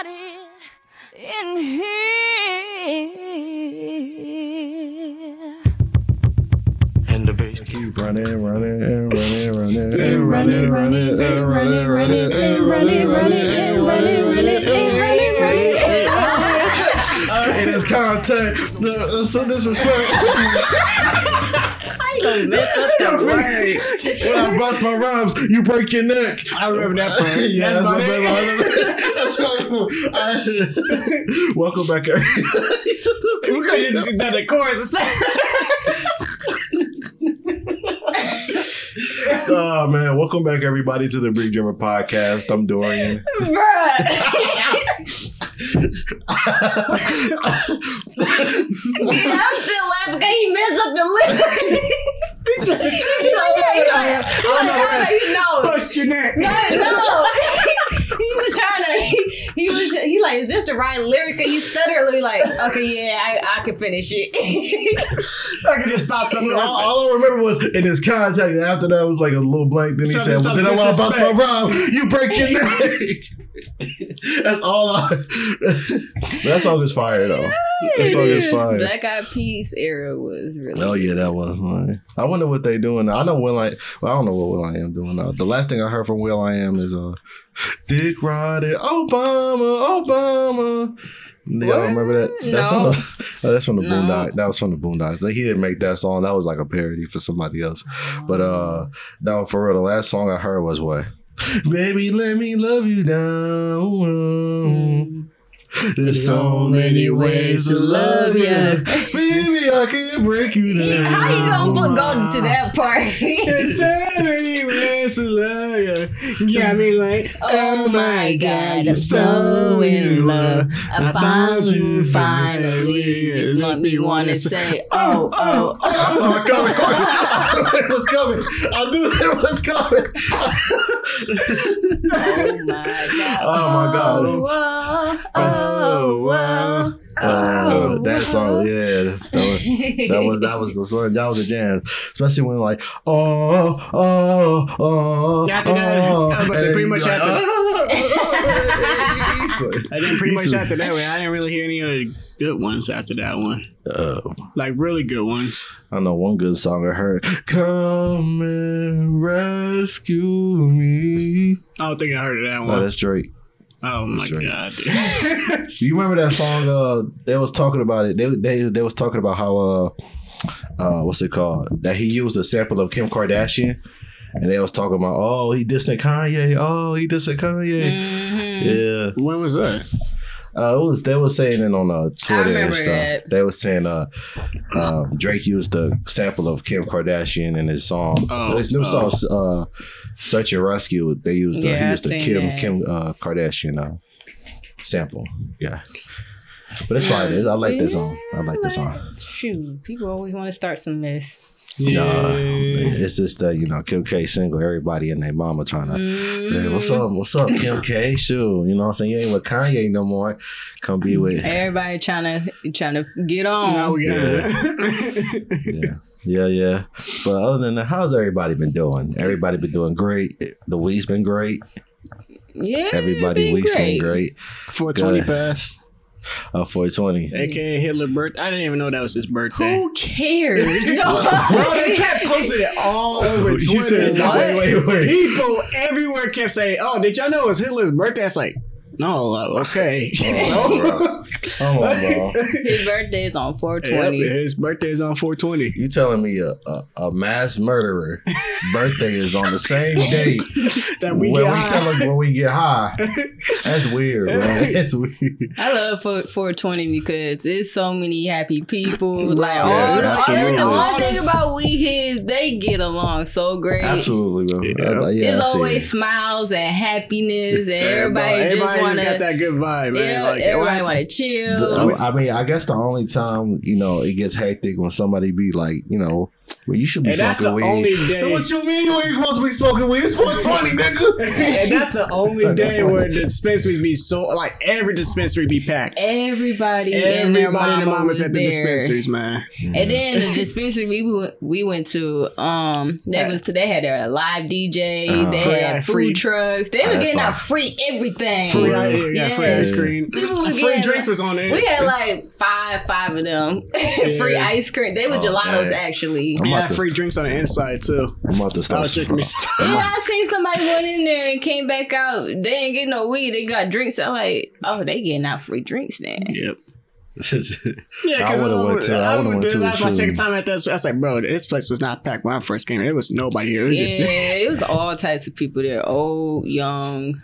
started in here. And the bass keep running, running, and running, running, and running, running, and running, running, and running, running, and running, running, and running, running. Hey, that's contact. That's so disrespect. I gonna mess up that word. When I bust my rhymes, you break your neck. I remember that part. Yeah, that's, that's, my my name. favorite. That's my I- Welcome back, everybody. to the We could have just done the chorus. Oh man, welcome back everybody to the Big Dreamer podcast. I'm Dorian. Bruh. Yeah, I'm still laughing because he messed up the lyrics. He like, yeah, he like, I like, know how he know? Bust your neck. No, no. he was trying to. He, he was. He like, is this the right lyric? And he stuttered a little. Like, okay, yeah, I, I can finish it. I could just pop up. all, all I remember was in his contact. After that was like a little blank. Then he Something- said, "Well, then I something want to bust my rhyme. You break your neck." That's all I. But that song is fire though. That song is fire. Black Eyed Peas era was really. Oh yeah, that was fine. I wonder what they doing. I know Will I. Well, I don't know what will.i.am doing now. The last thing I heard from will.i.am is uh, Dick Riding Obama, Obama. Y'all What? remember that? That's, No. on the, oh, that's from the No. Boondocks. That was from the Boondocks. Like, he didn't make that song. That was like a parody for somebody else. But uh, no, for real, the last song I heard was what? Baby, let me love you down. There's so many ways to love you. Baby, I can break you down. How you gonna put go to ah. that part? There's so many ways to love. Got me like, oh, oh my God, I'm so in love. I found you finally. Let me wanna say, oh, oh, I oh. oh, oh saw it coming. I knew it was coming. I knew it was coming. Oh my God. Oh my God. Oh, oh, oh, Uh, oh. that song, yeah, that was, that was that was the song. That was the jam, especially when like oh oh oh. After that, I was about to say, pretty he's much like, after- "Oh." And then pretty much after that, I didn't really hear any other good ones after that one. Uh, Like really good ones. I know one good song I heard. Come and rescue me. I don't think I heard of that Oh, one. that's Drake. Oh my Drake. god, you remember that song? Uh, they was talking about it. They they they was talking about how uh uh what's it called? That he used a sample of Kim Kardashian, and they was talking about oh he dissing Kanye. Oh he dissing Kanye. Mhm. Yeah. when was that? Uh, it was they were saying it on uh, Twitter and stuff. that. They was saying uh, um, Drake used the sample of Kim Kardashian in his song. Oh, his new oh. song, uh, "Search and Rescue." They used the, Yeah, he used the Kim that. Kim uh, Kardashian uh, sample. Yeah, but it's fine. It's- I like this song. I like this song. Shoot, people always want to start some mess. Nah, it's just that you know Kim K single. Everybody and their mama trying to say, "What's mm. up? What's up, Kim K?" Sure, you know what I'm saying. You ain't with Kanye no more. Come be with. Everybody trying to trying to get on. Oh, we got yeah. Yeah, yeah. But other than that, how's everybody been doing? Everybody been doing great. The week's been great. yeah, Everybody been week's been great. 420 Good. passed. Uh, 420. AKA Hitler birthday. I didn't even know that was his birthday. Who cares? Bro, they kept posting it all over Twitter. You said, wait, wait, wait. People everywhere kept saying, "Oh, did y'all know it was Hitler's birthday?" It's like, no, uh, okay. Oh, Come on, bro. His birthday is on Yep, 420. his birthday is on 420. You telling me a, a, a mass murderer birthday is on the same date That we when get we high. celebrate when we get high? That's weird, bro. That's weird. I love 4- 420 because it's so many happy people. Like all, Yes, the, absolutely. the one thing about we kids, they get along so great. Absolutely, bro. Yeah. I- yeah, It's I always it. smiles and happiness, and Yeah, everybody, just everybody want got to. that good vibe, man. Yeah, like, everybody want to chill. The- I mean, I guess the only time you know it gets hectic when somebody be like, you know, Well, you should be And that's smoking the weed. only day. What you mean you ain't supposed to be smoking weed? It's 420, nigga. and that's the only Sorry, day where funny. the dispensaries be so like every dispensary be packed. Everybody, Everybody mama and their mamas was at the there. dispensaries, man. And then the dispensary we went, we went to, um, they was they had their live DJ, Uh-huh. they Free- had food free- trucks, they were getting out free everything. Free, Yeah. yeah, yeah, free ice cream. People free getting- drinks was on there. We had like five, five of them. free ice cream. They were Oh, gelatos man. actually. I'm We about to- free drinks on the inside too. I'm about to uh, I start. was checking me. Yeah, I seen somebody went in there and came back out. They ain't get no weed. They got drinks. I'm like, oh, they getting out free drinks then. Yep. yeah, Yeah, because I would've went too. I would've went too, That was my second time at this. I was like, bro, this place was not packed when I first came. There was nobody here. It was Yeah, just it was all types of people there. Old, young,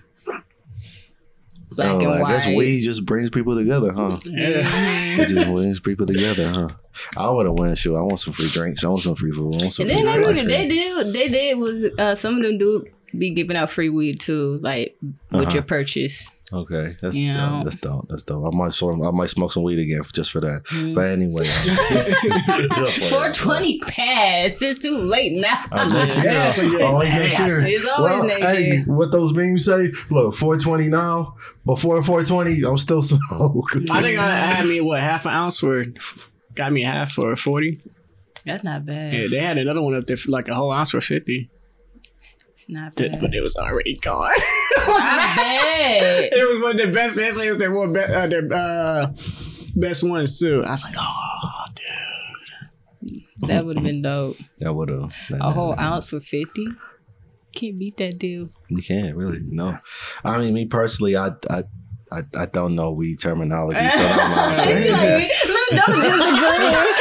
black Oh, and I white. guess weed just brings people together, huh? yeah. It just brings people together, huh? I would have went. Sure, I want some free drinks. I want some free food. I want some And free then they, ice they cream. did, they did was uh, some of them do be giving out free weed too, like with Uh-huh. your purchase. Okay, that's You know. dope. That's dope. That's dope. I might sort. I might smoke some weed again just for that. Mm. But anyway, um, Four twenty pass. It's too late now. Uh, next year, Yeah, so yeah. always next Yeah, year. it's always next hey, year. what those memes say? Look, 420 now. Before 420, I'm still smoke. I think I had me what half an ounce for got me half for forty. That's not bad. Yeah, they had another one up there for like a whole ounce for fifty, It's not but it was already gone. Not bad. it was one of the best. They say it was their one be- uh, their uh, best ones too. I was like, oh, dude. That would have been dope. That would have. A whole ounce for fifty. Can't beat that deal. You can't really. No. I mean, me personally, I, I, I, I don't know weed terminology, so I'm not. It's like, look, don't disagree.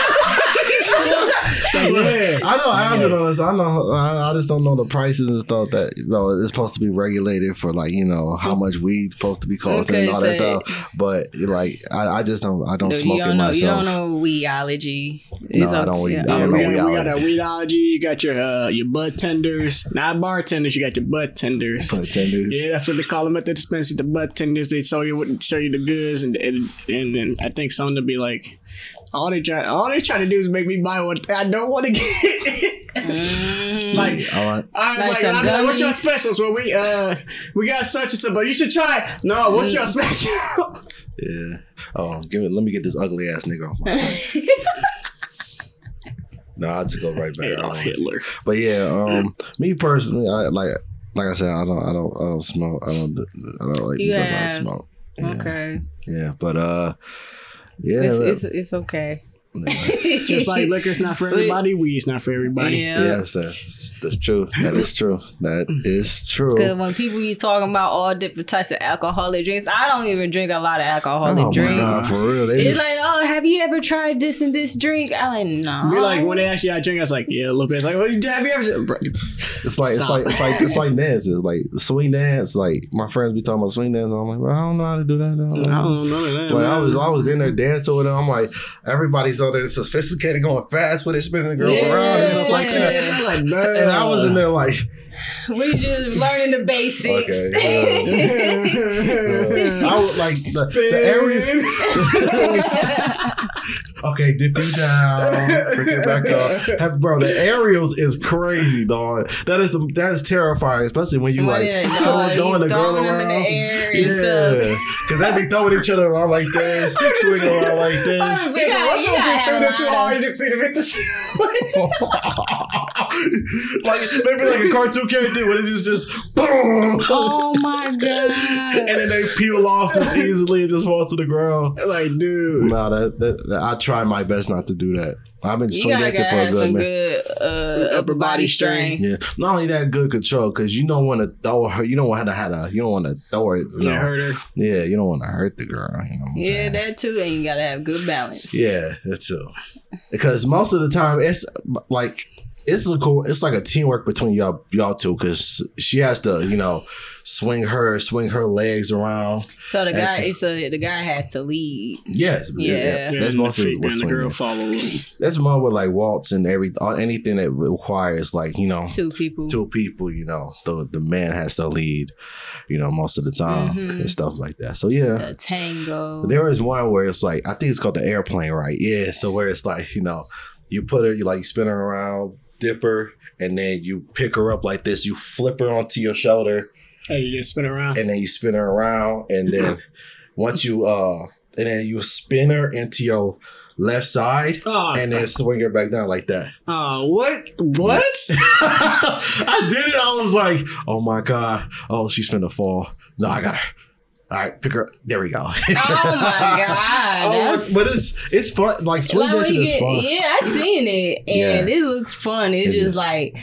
yeah. I know I don't know. I know. I, I just don't know the prices and stuff that you know it's supposed to be regulated for, like you know how much weed's supposed to be costing Okay, and all that so- stuff. But like, I, I just don't. I don't No, smoke you it don't know. You don't know weedology. No, I don't weed- I don't know we, got, we weedology. got our weedology. You got your uh, your bud tenders, not bartenders. You got your butt tenders. Bartenders. Yeah, that's what they call them at the dispensary. The butt tenders. They show you what, show you the goods, and and and, and I think some to be like, all they try, all they try to do is make me buy what I don't want to get. Mm. like I like, was Like like, I'm like, what's your specials? Well, we uh we got such and such, but you should try. it. No, what's your special? yeah. Oh, give it. Let me get this ugly ass nigga off my screen. no, I'll just go right back. I Adolf Hitler. But yeah, um, me personally, I like, like I said, I don't, I don't, I don't smoke. I don't, I don't like. You I have- smoke. Yeah, Okay. yeah, but uh, yeah, It's, it's, it's okay. Yeah. Just like liquor's not for everybody, weed's not for everybody. Yeah. yes, that's that's true. That is true. That is true. Because when people be talking about all different types of alcoholic drinks, I don't even drink a lot of alcoholic Oh drinks. God, for real. They It's like, oh, have you ever tried this and this drink? I'm like, no. Be like when they ask you how I drink, I was like, yeah, a little bit. It's like, well, have you ever? It's like it's like it's like it's like dance. It's like swing dance. Like my friends be talking about swing dance. And I'm like, well, I don't know how to do that. I don't I know. don't know that. Like I was, I was in there dancing with them. I'm like, everybody's on there sophisticated, going fast with it, spinning the girl Yeah. around and stuff like that. Like. And I was in there like, we just learning the basics. okay, uh, I was like the, the area. Okay, dip you down, bring it back up. Have, bro, the aerials is crazy, dog. That is that is terrifying, especially when you When like it- throwing, you throwing the girl around. in the air and stuff. because they be throwing each other around like this, swinging around like I was this. saying, what's you up? gotta Just threw have too hard. You just see them hit the like maybe like a cartoon character where it's just, just boom, Oh my god! and then they peel off just easily and just fall to the ground. like, dude. No, that, that, that- I try my best not to do that. I've been You swing gotta, dancing for a good some minute. good uh, upper body strength. Yeah, not only that, good control because you don't want to throw her. You don't want to have a. You don't want to throw it. You You know, hurt her. yeah, you don't want to hurt the girl. You know what I'm Yeah, saying? that too, and you gotta have good balance. Yeah, that too. Because most of the time, it's like it's a cool. It's like a teamwork between y'all y'all two. Because she has to, you know, swing her swing her legs around. So the guy, so the guy has to lead. Yes, Yeah. that's and most the of feet, what's and the girl follows. That's more with like waltz and every anything that requires like you know Two people. two people. You know, the the man has to lead. You know, most of the time Mhm. and stuff like that. So yeah. The tango. There is one where it's like I think it's called the airplane, right? Yeah. So where it's like you know you put her, you like spin her around, dip her, and then you pick her up like this. You flip her onto your shoulder, Hey, you just spin around. and then you spin her around, and then once you uh, and then you spin her into your left side, Oh, and then swing her back down like that. oh, what? What? I did it. I was like, oh my god, oh she's finna fall. No, I got her. All right, pick her. up. There we go. Oh my god. Oh, but it's it's fun. Like swing like dancing is fun. yeah, I seen it, and Yeah. it looks fun. It's Is just like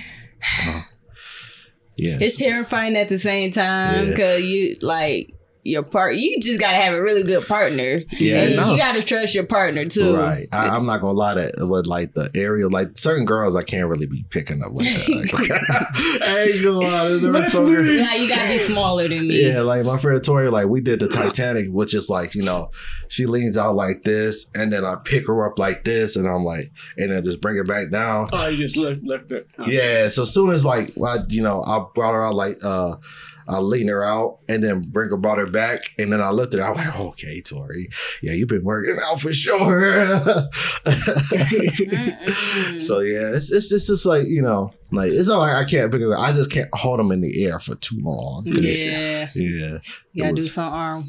uh-huh. Yeah, it's terrifying at the same time Yeah. because you like your part. You just gotta have a really good partner, yeah. and no. you gotta trust your partner too. Right. I, I'm not gonna lie that with like the area, like certain girls, I can't really be picking up with that. Like, I ain't gonna lie. This is so good. Yeah, you gotta be smaller than me. Yeah, like my friend Tori, like we did the Titanic, which is like, you know, she leans out like this, and then I pick her up like this, and I'm like, and then just bring her back down. Oh, you just lift, lift it. Oh. Yeah, so soon as like I, you know, I brought her out like uh I lean her out and then bring her brought her back and then I lifted her. I'm like, okay, Tori, yeah, you've been working out for sure. So yeah, it's, it's it's just like you know, like it's not like I can't pick her. up. I just can't hold them in the air for too long. yeah, yeah. you gotta It do some arm,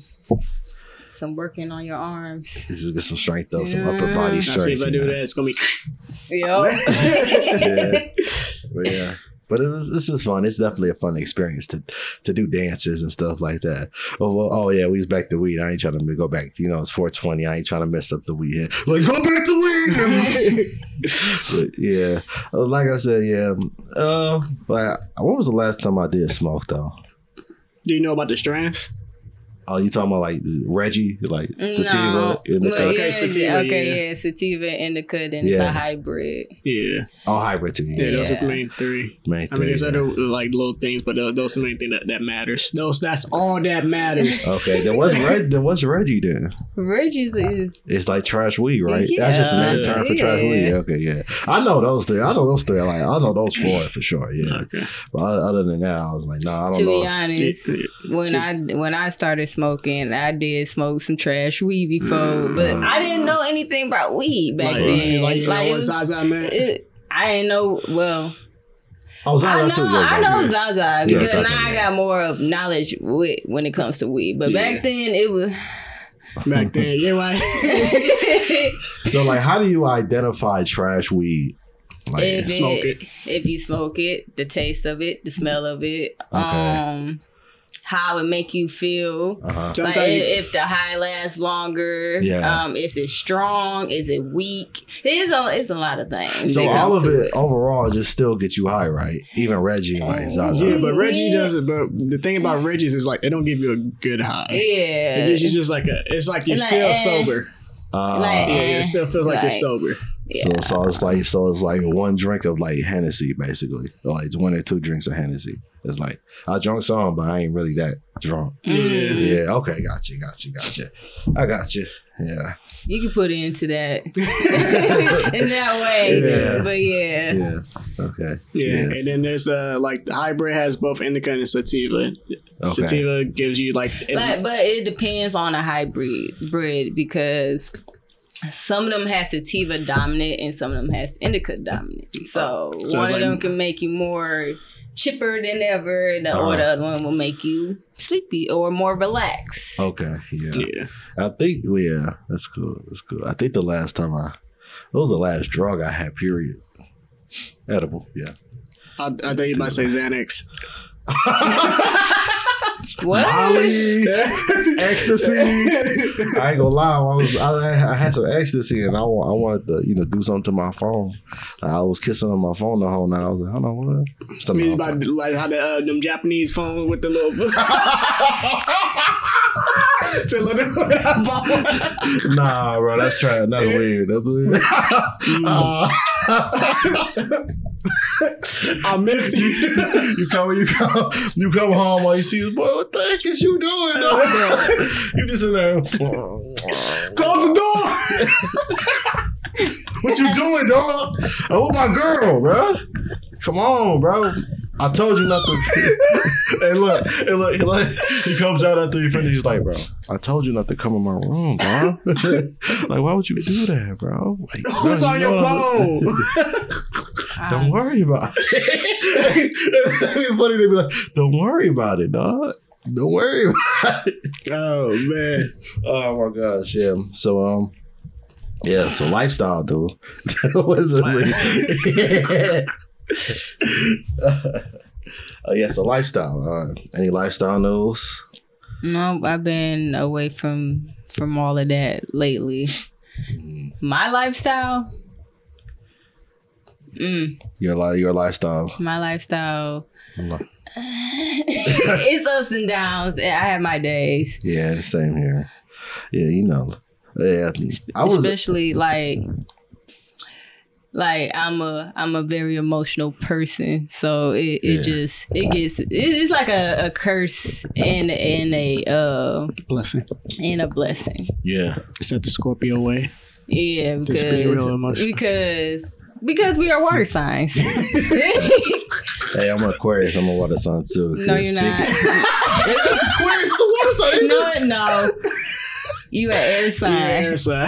some working on your arms. This is get some strength though, some upper body Now, strength. see if I you do know. that, it's gonna be. Yep. Yeah. But yeah. But it is, this is fun. It's definitely a fun experience to to do dances and stuff like that. Oh, well, oh yeah, we was back to weed. I ain't trying to go back. You know, it's 420. I ain't trying to mess up the weed. Like go back to weed. but yeah, Uh, like I said, yeah. Uh, like when was the last time I did smoke though? Do you know about the strands? Oh, you talking about like Reggie, like sativa? No. in the Well, cup? Okay, yeah, sativa, okay, yeah. yeah. sativa indica, then it's Yeah. a hybrid. Yeah, Oh, hybrid too. yeah, Yeah, those are Yeah. the main three. main I mean, there's yeah. other like little things, but those, those are the main thing that, that matters. Those that's all that matters. Okay, there was Reg, there was Reggie then. Reggie's is It's like trash weed, right? That's just another Yeah. term for trash Yeah. weed. Okay, yeah. I know those three. I know those three. Like I know those four for sure. Yeah. okay. But other than that, I was like, no, nah, I don't be know. To be honest. Yeah. When Just- I when I started smoking, I did smoke some trash weed before, but I didn't know anything about weed back like, then. like, you know it what was- Zaza meant? it- I didn't know. Well, I was I know, too. Yeah, I know Zaza. Zaza because Zaza, now I got more of knowledge with when it comes to weed. But Yeah. back then, it was. Back then, yeah, right. So like, how do you identify trash weed? Like, if smoke it, if you smoke it, the taste of it, the smell of it, um, how it make you feel. uh-huh. Like Sometimes if the high lasts longer, Yeah. um, is it strong? Is it weak? It's a it's a lot of things. so all of to it overall just still gets you high, right? Even Reggie like Zaza. yeah, but Reggie Yeah. does it. But the thing about Reggie's is like they don't give you a good high. Yeah, It gives you just like a. It's like you're Like, still eh. sober. Uh, Like, Yeah, eh. it still feels like, Like- you're sober. So, yeah. so it's like so it's like one drink of like Hennessy basically, or like one or two drinks of Hennessy. It's like I drunk some, but I ain't really that drunk. Mm. Yeah, okay, got you, got you, got you. I got you. Yeah, You can put it into that in that way, Yeah. but yeah. yeah, okay. Yeah. Yeah. and then there's uh like the hybrid has both indica and sativa. Sativa gives you like it- But but it depends on a hybrid bread because some of them has sativa dominant and some of them has indica dominant. So, So one of like- them can make you more chipper than ever, and the, or the other one will make you sleepy or more relaxed. Okay, yeah. yeah. I think yeah, that's cool. That's cool. I think the last time I, that was the last drug I had. Period. Edible. Yeah. I, I think you might say Xanax. What? Molly, ecstasy. I ain't gonna lie. I was I, I had some ecstasy and I, I wanted to you know do something to my phone. I was kissing on my phone the whole night. I was like, I don't know what. I Something mean, about like- like how the uh, them Japanese phones with the little. To let it- Nah, bro, that's trash. That's weird. That's weird. Uh, I missed you. you come, you come, you come home while you see this boy. What the heck is you doing? dog? you just in there. Close the door. what you doing, dog? Oh, my girl, bro. Come on, bro. I told you not to. hey, look, hey, look, he, like, he comes out after he finishes. He's like, bro, I told you not to come in my room, bro. like, why would you do that, bro? Like, bro, What's on you your know- phone? Don't worry about it. That'd be funny. They'd be like, don't worry about it, dog. Don't worry about it. oh man. Oh my gosh, yeah. So um yeah, so lifestyle dude. what is it? oh yeah, so lifestyle. Uh, any lifestyle news? Nope, I've been away from from all of that lately. My lifestyle, mm, Your li- your lifestyle. my lifestyle. It's ups and downs. I have my days, Yeah, same here. Yeah, you know. Yeah, I was. especially like like I'm a I'm a very emotional person, so it, Yeah. just it gets it's like a, a curse and and a uh Blessing. and a blessing. Yeah, Is that the Scorpio way? Yeah, because Just being real emotional. because because we are water signs. hey, I'm an Aquarius. I'm a water sign too. no, you're not. It's Aquarius is the water sign. no, no. You an air sign. Yeah, so-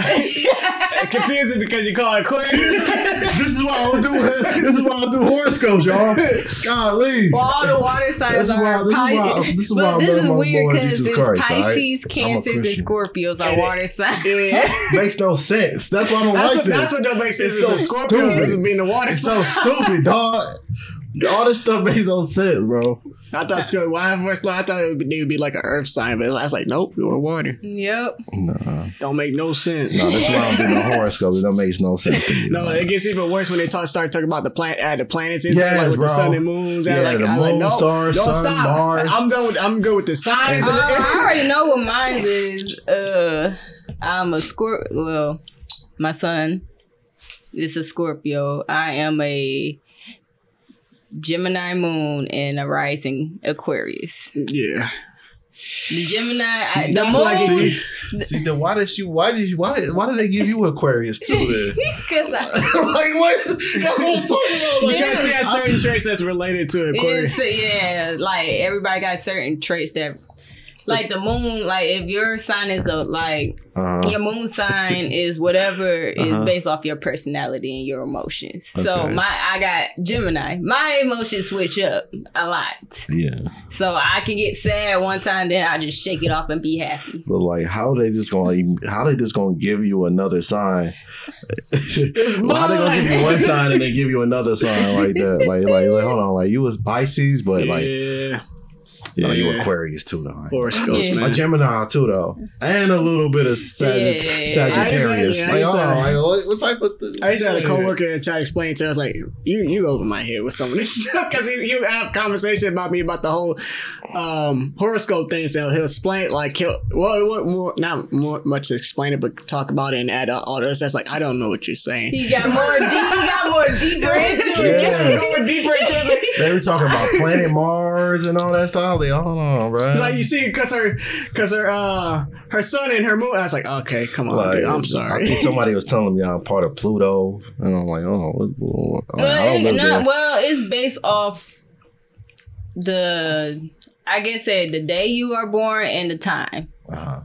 confusing because you call it Aquarius. this is why I don't do. This is why I don't horoscopes, y'all. Golly. Well, all the water signs This is are why- this is why- Pisces. this is why I but this is weird because it's Christ. Pisces, I'm Cancers, and Scorpios are water signs. yeah. Makes no sense. That's why I don't That's, like what, this. that's what don't make sense. It's is so the Scorpio stupid. doesn't the water It's so stupid, dog. All this stuff makes no sense, bro. I thought Scorpio. When I first learned, I thought it would be, they would be like an earth sign, but I was like, nope, you're water. Yep. Nah, Don't make no sense. no, that's why I don't do no horoscopes. That makes no sense to me. No, dog. it gets even worse when they talk, start talking about the planet, add the planets into it, Yes, like with bro. the sun and moons. and Yeah, like, the I'm like, moon, no, stars, don't sun, stop. Mars. I'm done. With, I'm good with the signs. and I, I already know what mine is. Uh, I'm a Scorp. Well, my son is a Scorpio. I am a Gemini moon and a rising Aquarius. yeah. The Gemini, I, the that's what I moon, get- See, then why did she? Why did you? Why? Why did they give you Aquarius too? Then? because I. like what? That's what I'm talking about. Like, Because she has I- certain traits that's related to Aquarius. It's, yeah, like everybody got certain traits that, like the moon. Like if your sign is a like Uh-huh. your moon sign is whatever is Uh-huh. based off your personality and your emotions. So my I got Gemini. My emotions switch up a lot. Yeah, So I can get sad one time, then I just shake it off and be happy. but like, how they just gonna? How they just gonna give you another sign? Why they gonna give you one sign and they give you another sign like that? Like, like, like hold on, like you was Pisces, but like, yeah. no, you Yeah. Aquarius too, though. Like, Horoscopes, Yeah. A. Gemini too, though, and a little bit of Sagitt- Yeah. Sagittarius. I like, used to- oh, like, what, what type of? Th- I used to have a coworker that tried to explain to her. I was like, "You, you go over my head with some of this stuff," because he, he would have conversation about me about the whole um, horoscope thing. So he'll explain like he'll well, it wasn't more not more much to explain it, but talk about it and add all this. That's like I don't know what you're saying. He got more deep. He got more deeper into it. Yeah. Going deeper into it. They were talking about planet Mars and all that stuff. They, hold on, bro. It's like you see, cause her, cause her, uh, her son and her moon. I was like, okay, come on, dude. I'm I sorry. think somebody was telling me I'm part of Pluto, and I'm like, oh, what, what, I Well, don't it- live well, it's based off the, I guess, say the day you are born and the time. Uh-huh.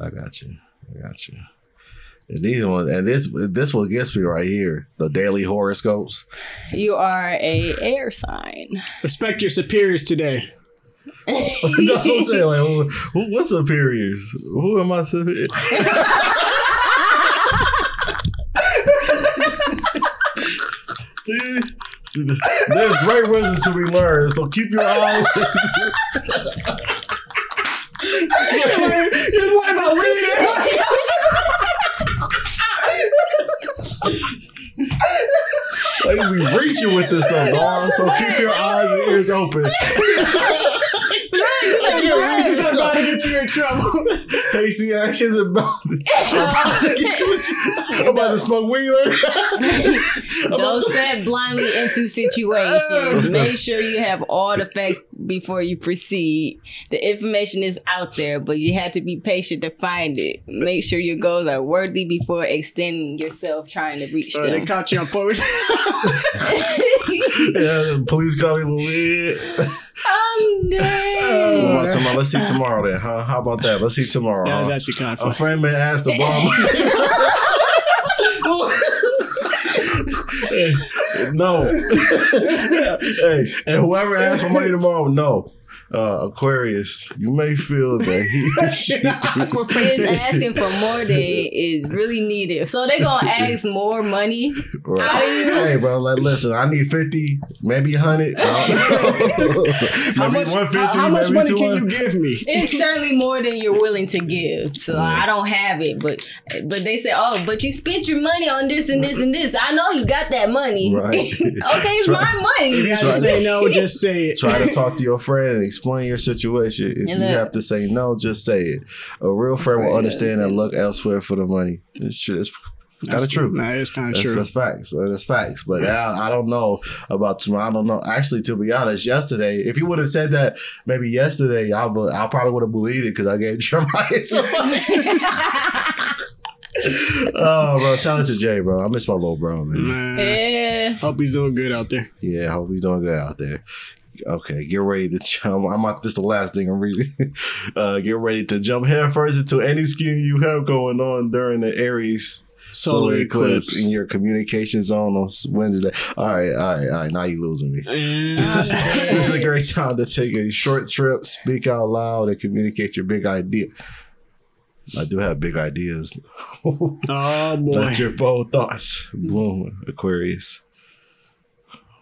I got you. I got you. And these ones, and this this one gets me right here. The daily horoscopes. You are a air sign. Respect your superiors today. That's what I'm saying. Like, who, who, what's superiors? Who am I? superior? See, See, there's great wisdom to be learned. So keep your eyes. You're lying about reading. Like, we reaching with this stuff, dog. So keep your eyes and ears open. Read about to get you in trouble. Hasty actions about, about to get you. I'm about to smoke weed later. Don't step blindly into situations. Make sure you have all the facts before you proceed. The information is out there, but you have to be patient to find it. Make sure your goals are worthy before extending yourself trying to reach Oh, they caught you on post. Yeah, police call me weed. Oh, oh, I'm dead. Well, tomorrow, let's see tomorrow then. Huh? How about that? Let's see tomorrow. yeah, huh? that's actually kind of A funny. friend may ask the bomb. No. hey, and whoever asks for money tomorrow, no. Uh, Aquarius, you may feel that he. Is asking for more than is really needed. So they gonna ask more money. Right. How do you- Hey, bro, like, listen, I need 50, maybe 100. I don't know. How much, how, how much money can you give me? It's certainly more than you're willing to give. So I don't have it, but but they say, oh, but you spent your money on this and this and this. I know you got that money. Right. okay, it's Try- my money. You gotta say no, just say it. Try to talk to your friend and explain your situation. If And you have to say no, just say it. A real friend will understand and look elsewhere for the money. It's, true. it's kind of true. Nah, it's kind of true. that's facts. That's facts. But I, I don't know about tomorrow. I don't know. Actually, to be honest, yesterday, if you would have said that maybe yesterday, I, would- I probably would have believed it because I gave Jeremiah some money. oh, bro. Shout out to Jay, bro. I miss my little bro, man. Man, yeah. hope he's doing good out there. Yeah, hope he's doing good out there. Okay, get ready to jump. I'm not. This is the last thing I'm reading. Uh, get ready to jump headfirst into any scheme you have going on during the Aries Solar, eclipse. in your communication zone on Wednesday. All right, all right, all right. Now you're losing me. This is a great time to take a short trip, speak out loud, and communicate your big idea. I do have big ideas. oh boy. Let your bold thoughts bloom, Aquarius.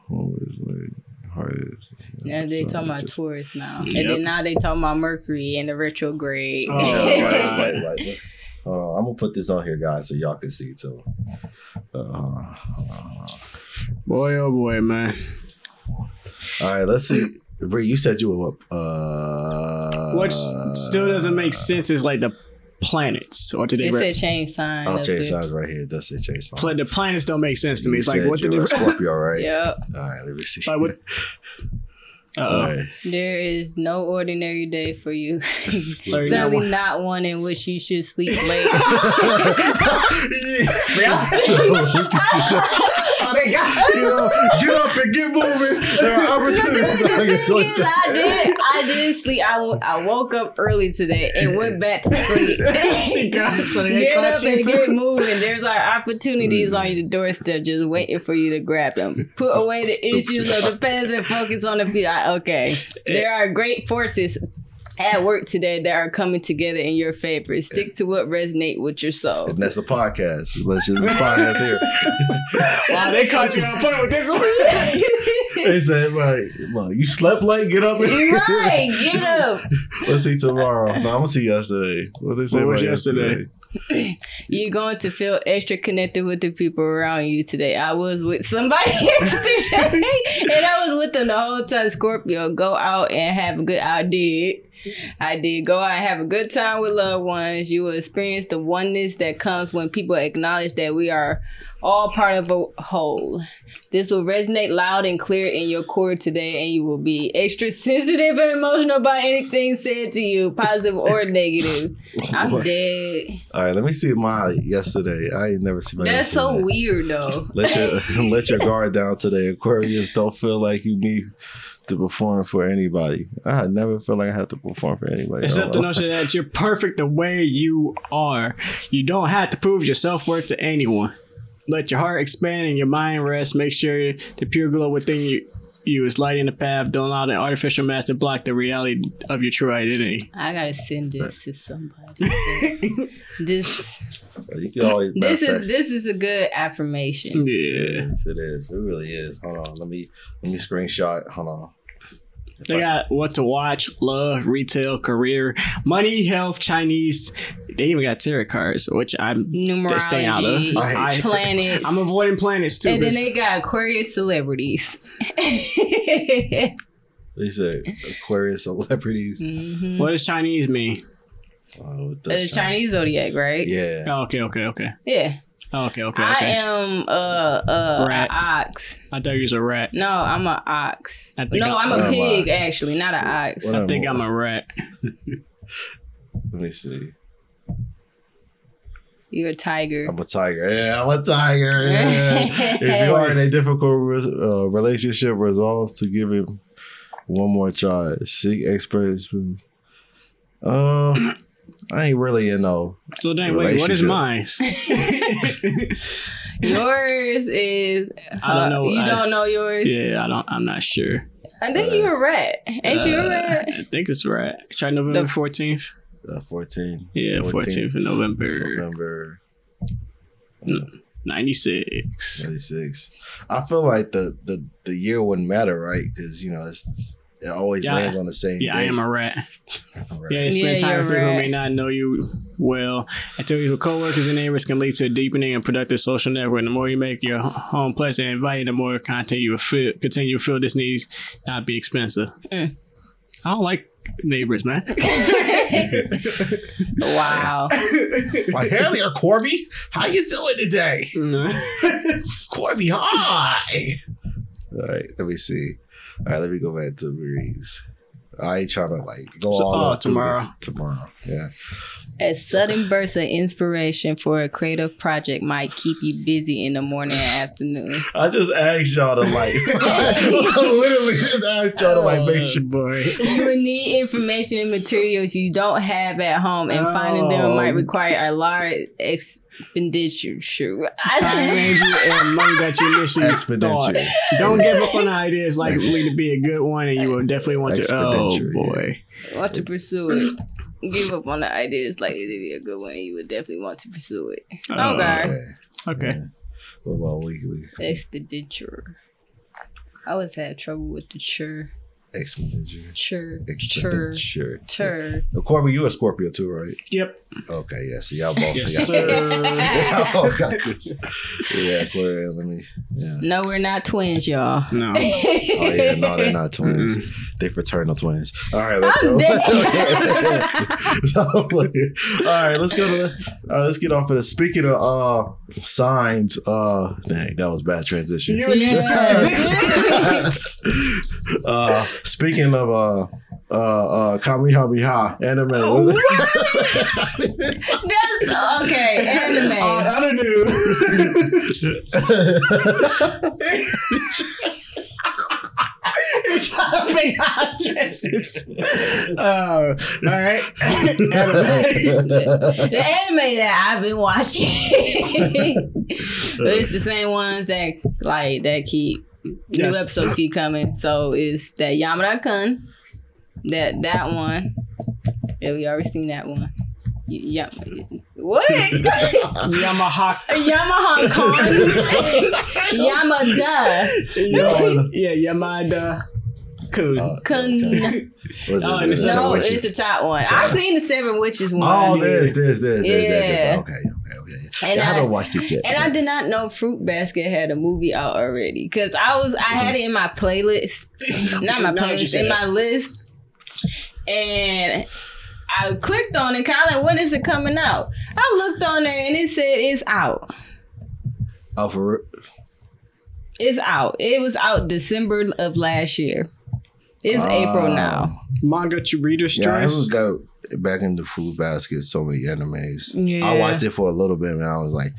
Always like hardest. Now they talking about Just- Taurus now, and then now they talking about Mercury and the retrograde. Oh, Yeah, wow. right, right, right. Uh, I'm gonna put this on here, guys, so y'all can see too. Uh, uh, boy, oh boy, man. all right, let's see. Bree, you said you were up. Uh, What still doesn't make sense is like the planets, or did they? It Re- said change sign. I'll up change there. signs right here. It does say change signs. pla- the planets don't make sense to me. It's like what did you they? were a Scorpio, right? Yep. All right, let me see. Like what? All Uh, right. There is no ordinary day for you. So not Certainly one- not one in which you should sleep late. They got you. Get up, get up and get moving. There are opportunities. I can do it. I did. I did sleep. I, I woke up early today and went back to sleep. she got so they Get caught up you and get too. moving. There's like opportunities on your doorstep just waiting for you to grab them. Put away the issues of the past and focus on the future. Okay. There are great forces at work today that are coming together in your favor. Stick to what resonate with your soul. And that's the podcast. Let's just the podcast here. Wow, they caught you on point with this one. They said, like, well, you slept late, get up right, get up. Let's see tomorrow. No, I'm gonna see yesterday. What they say What was about yesterday? You're going to feel extra connected with the people around you today. I was with somebody yesterday, and I was with them the whole time. Scorpio, go out and have a good. I did. I did go out and have a good time with loved ones. You will experience the oneness that comes when people acknowledge that we are all part of a whole. This will resonate loud and clear in your core today, and you will be extra sensitive and emotional about anything said to you, positive or negative. I'm dead. All right, let me see my yesterday. I ain't never seen my That's so weird, though. Let your let your guard down today, Aquarius. Don't feel like you need to perform for anybody. I never feel like I have to perform for anybody. Except the notion that you're perfect the way you are. You don't have to prove your self worth to anyone. Let your heart expand and your mind rest. Make sure the pure glow within you, you is lighting the path. Don't allow the artificial mask to block the reality of your true identity. I gotta send this to somebody. this You can always, this is of this is a good affirmation. Yeah. is. It is. It really is. Hold on. Let me let me screenshot. Hold on. If They I- got what to watch, love, retail, career, money, health, Chinese. They even got tarot cards, which I'm st- staying out of. Numerology, I hate planets, I'm avoiding planets too. and then they got Aquarius celebrities. They said Aquarius celebrities. hmm What does Chinese mean? Oh, what The does Chinese zodiac, right? Yeah. Oh, okay, okay, okay. Yeah. Oh, okay, okay, I okay. am uh uh Rat. a ox. I thought you was a rat. No, I'm a ox. I think No, I- I'm a pig I? actually, not an ox. What I think I? I'm a rat. Let me see. You're a tiger. I'm a tiger. Yeah, I'm a tiger. Yeah. if you are in a difficult re- uh, relationship, resolve to give it one more try. Seek experts. Uh, I ain't really in no. So then, wait, what is mine? yours is. I don't know. You I- don't know yours. yeah, I don't. I'm not sure. I think you're a rat. Ain't you a Uh, rat? I think it's rat. Try November The- fourteenth. Uh, 14. Yeah, 14th fourteenth of November, November ninety six. 96. I feel like the, the, the year wouldn't matter, right? Because, you know, it's, it always Yeah. lands on the same Yeah, I am a rat. Right. Yeah, you spend Yeah, time you're with people who may not know you well. Activities with coworkers and neighbors can lead to a deepening and productive social network. The more you make your home pleasant and inviting, the more content you will feel, continue to feel this needs not be expensive. Mm. I don't like neighbors, man. wow. Like, Haley or Corby, how you doing today? Corby, hi. All right, let me see. All right, let me go back to Bree's. I ain't trying to like go So- all oh, up through tomorrow. this. Tomorrow, yeah. A sudden burst of inspiration for a creative project might keep you busy in the morning and afternoon. I just asked y'all to like, I literally just asked y'all to like make oh, sure. boy. You will need information and materials you don't have at home, and finding them Oh. might require a large expenditure. Time, energy, and money that you initially thought. Don't give up on the idea. It's likely to be a good one, and you will definitely want to. Oh Exponential, boy. want to pursue it. Give up on the idea. It's likely to be a good one. And you would definitely want to pursue it. Oh, Okay. Yeah. Okay. What about weekly? Expenditure. I always had trouble with the chur. Exponential. Sure. Chur. Exponential. Chur. Corby, you a Scorpio too, right? Yep. Okay, yeah. So y'all both Yes, got this. Y'all both got this. Yeah, Aquarius. Let me. Yeah. No, we're not twins, y'all. No. Oh yeah, no, they're not twins. They fraternal twins. All right, let's I'm go. All right, let's go to. The, uh, let's get off of this. Speaking of uh signs, uh, dang, that was bad transition. You Yeah. transitions. uh, speaking of uh uh uh Kamehameha anime. That's okay. Anime. Oh, I don't know. it's happening hot dresses. Oh, all right. Anime. the anime that I've been watching. but it's the same ones that like that keep new episodes keep coming. So it's that Yamada Kun. That that one. Yeah, we already seen that one. Yeah. What? Yamaha. Yamaha Kun. Yamada Yamada. Yeah, Yamada. Kun. Uh, Kun. okay. What is Oh, it? and the Is it seven No, witches? it's the top one. I've seen the Seven Witches one. Oh, this, this, this, this, this, Yeah. this. Okay, okay, okay. And I I- haven't watched it yet. And I did not know Fruit Basket had a movie out already because I was I had it in my playlist, not my Now that you playlist, in that. my list, and I clicked on it. Colin. when is it coming out? I looked on there and it said it's out. Oh, for real? It's out. It was out December of last year. It's April Ah. now. Manga to reader Yeah, I stress. haven't got back in the Food Basket. So many animes. Yeah. I watched it for a little bit, and I was like,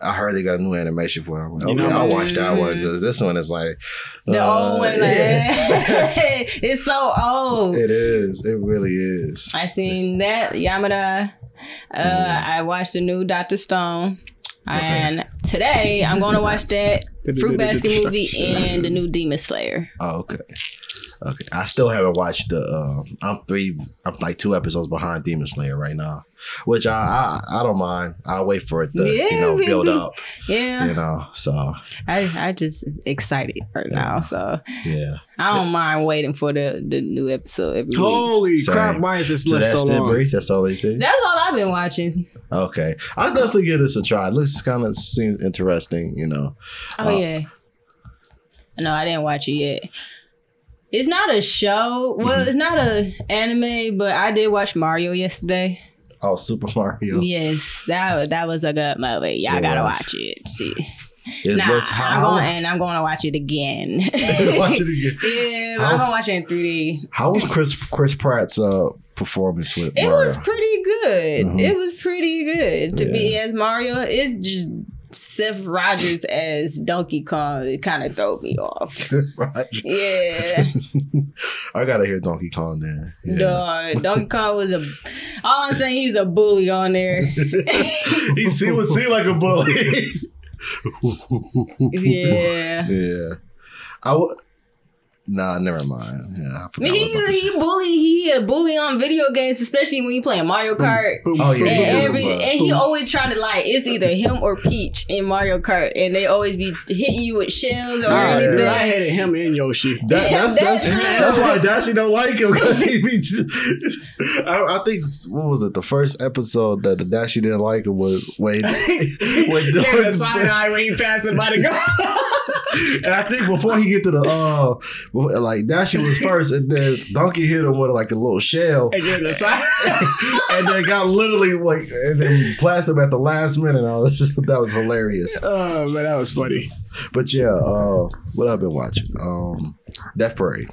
I heard they got a new animation for it. I'm like, You know- I'll watch that one because this one is like The uh, old one, like, yeah. it's so old. it is. It really is. I seen that Yamada. Uh, I watched the new Doctor Stone, and today I'm going to watch that Fruit Basket movie and the new Demon Slayer. Oh, okay. Okay. I still haven't watched the. Uh, I'm three. I'm like two episodes behind Demon Slayer right now, which I I, I don't mind. I'll wait for it to you Yeah, know build up. Yeah, You know. So I I just excited right now, so yeah. I don't mind waiting for the the new episode every week. Holy Same. crap! Why is this So list that's so it, long? Bree? That's all only think. That's all I've been watching. Okay, I'll definitely give this a try. It looks kind of seems interesting. You know. Oh Yeah. No, I didn't watch it yet. It's not a show. Well, Mm-hmm. it's not a anime, but I did watch Mario yesterday. Oh, Super Mario. Yes, that was that was a good movie. Y'all It gotta was. watch it. See, Is nah, I'm going and I'm going to watch it again. Watch it again. Yeah, How- I'm gonna watch it in 3D. How was Chris Chris Pratt's uh, performance with It Mario? was pretty good. Mhm. It was pretty good to be as Mario. It's just Seth Rogers as Donkey Kong. It kind of throw me off. right. Yeah, I gotta hear Donkey Kong then. Yeah. Dog, Donkey Kong was a. All I'm saying, he's a bully on there. he see would seem like a bully. Yeah. yeah. I would. Nah, never mind. Yeah, I I forgot he, he bully he a bully on video games, especially when you playing Mario Kart. Boom, Oh, yeah, And, he every, bug. and he always trying to like it's either him or Peach in Mario Kart, and they always be hitting you with shells or Nah, yeah. I anything. hated him and Yoshi. That, that's, that's, That's- that's why Dashi don't like him because he be. I, I think what was it? The first episode that the Dashi didn't like him was when when Gave him a side eye when he passed him by the go. and I think before he get to the uh, before- like Dashi was first, and then Donkey hit him with like a little shell, and him a side. and then got literally like and then blasted him at the last minute. All this that was hilarious. oh man, that was funny. But yeah, uh, what I've been watching, um, Death Parade.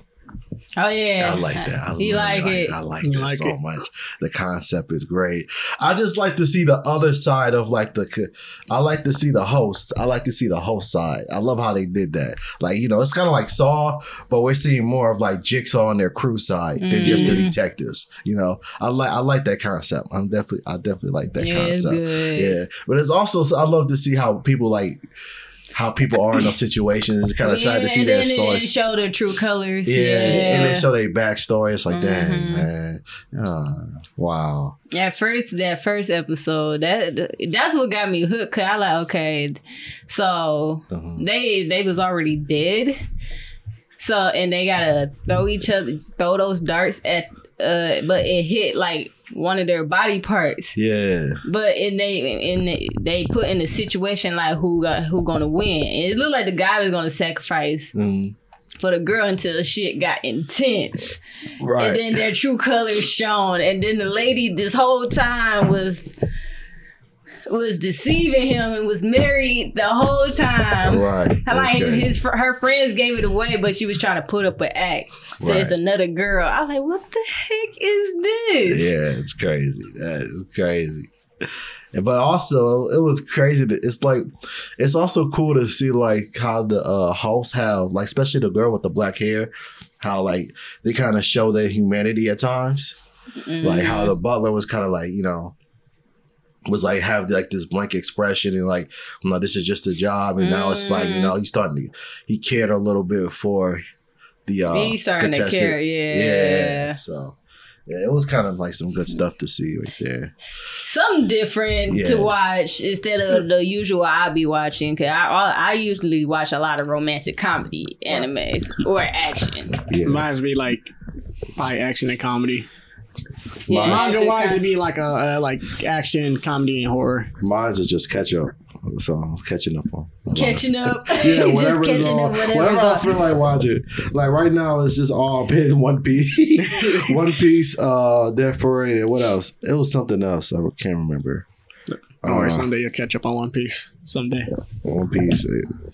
Oh yeah, I like that. I He really like it. I like You that like so it? much. The concept is great. I just like to see the other side of like the. I like to see the host. I like to see the host side. I love how they did that. Like you know, it's kind of like Saw, but we're seeing more of like Jigsaw and their crew side than just the Mhm. detectives. You know, I like I like that concept. I'm definitely I definitely like that yeah, it's concept. good. Yeah, but it's also I love to see how people like how people are in those situations. It's kind of sad to see and it, it source. show their true colors. Yeah, Yeah, and they show their backstory. It's like, dang, Mhm. man, Ah, wow. At first, that first episode, that that's what got me hooked. Cause I like, okay, so Mhm. they they was already dead. So and they gotta throw each other, throw those darts at, uh, but it hit like one of their body parts. Yeah, But and they and they, they put in a situation like who got who gonna win. And it looked like the guy was gonna sacrifice Mm, for the girl until shit got intense. right. And then their true colors shown. And then the lady this whole time was was deceiving him and was married the whole time. right. Like great. his her friends gave it away, but she was trying to put up an act. So it's another girl. I was like, what the heck is this? Yeah, it's crazy. That is crazy. But also, it was crazy. That it's like, it's also cool to see like how the uh, hosts have, like, especially the girl with the black hair, how like they kind of show their humanity at times. like Mm-hmm. how the butler was kind of like you know was like have like this blank expression and like no this is just a job and now it's like you Mm. know he's starting to he cared a little bit for the uh He's starting to care, yeah. Yeah so yeah it was kind of like some good stuff to see right there Something different to watch instead of the usual I be watching. Cause I, I I usually watch a lot of romantic comedy animes or action. yeah Mine's be like probably action and comedy. Yeah, Manga wise, it's it'd be like a, uh like action, comedy, and horror. mine's is just catch up so I'm catching up on catching up. yeah, just whatever is catching on, up. Whatever's whatever I feel like watching. Like right now, it's just all been One Piece, One Piece, uh, Death Parade, and what else? It was something else. I can't remember. All right, Uh, someday you'll catch up on One Piece. Someday. One Piece,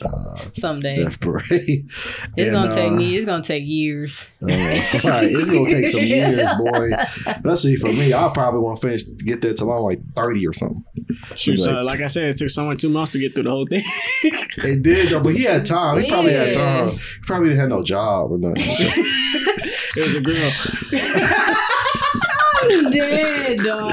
uh, Someday. Death Parade. It's And, gonna take uh, me. It's gonna take years. uh, right, it's gonna take some years, boy. Especially for me, I probably won't finish get there till I'm like thirty or something. Shoot, so Like- like I said, it took someone two months to get through the whole thing. It did though, but he had time. He probably had time. He probably didn't have no job or nothing. it was a girl. I'm dead, dog.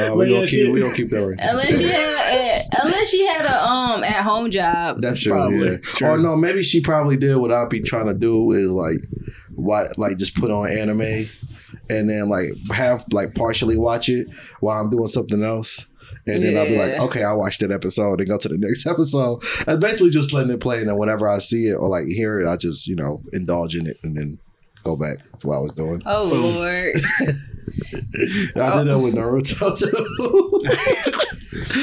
Uh, we But yeah, gonna she- keep we gonna keep that right. Unless she had, a, unless she had a um at home job. That's true. Probably. Yeah. True. Or no, maybe she probably did what I'd be trying to do is like, what like just put on anime, and then like have like partially watch it while I'm doing something else. And then I'll be like, okay, I'll watch that episode and go to the next episode. And basically just letting it play. And then whenever I see it or like hear it, I just, you know, indulge in it and then go back to what I was doing. Oh lord. I did that with Naruto too.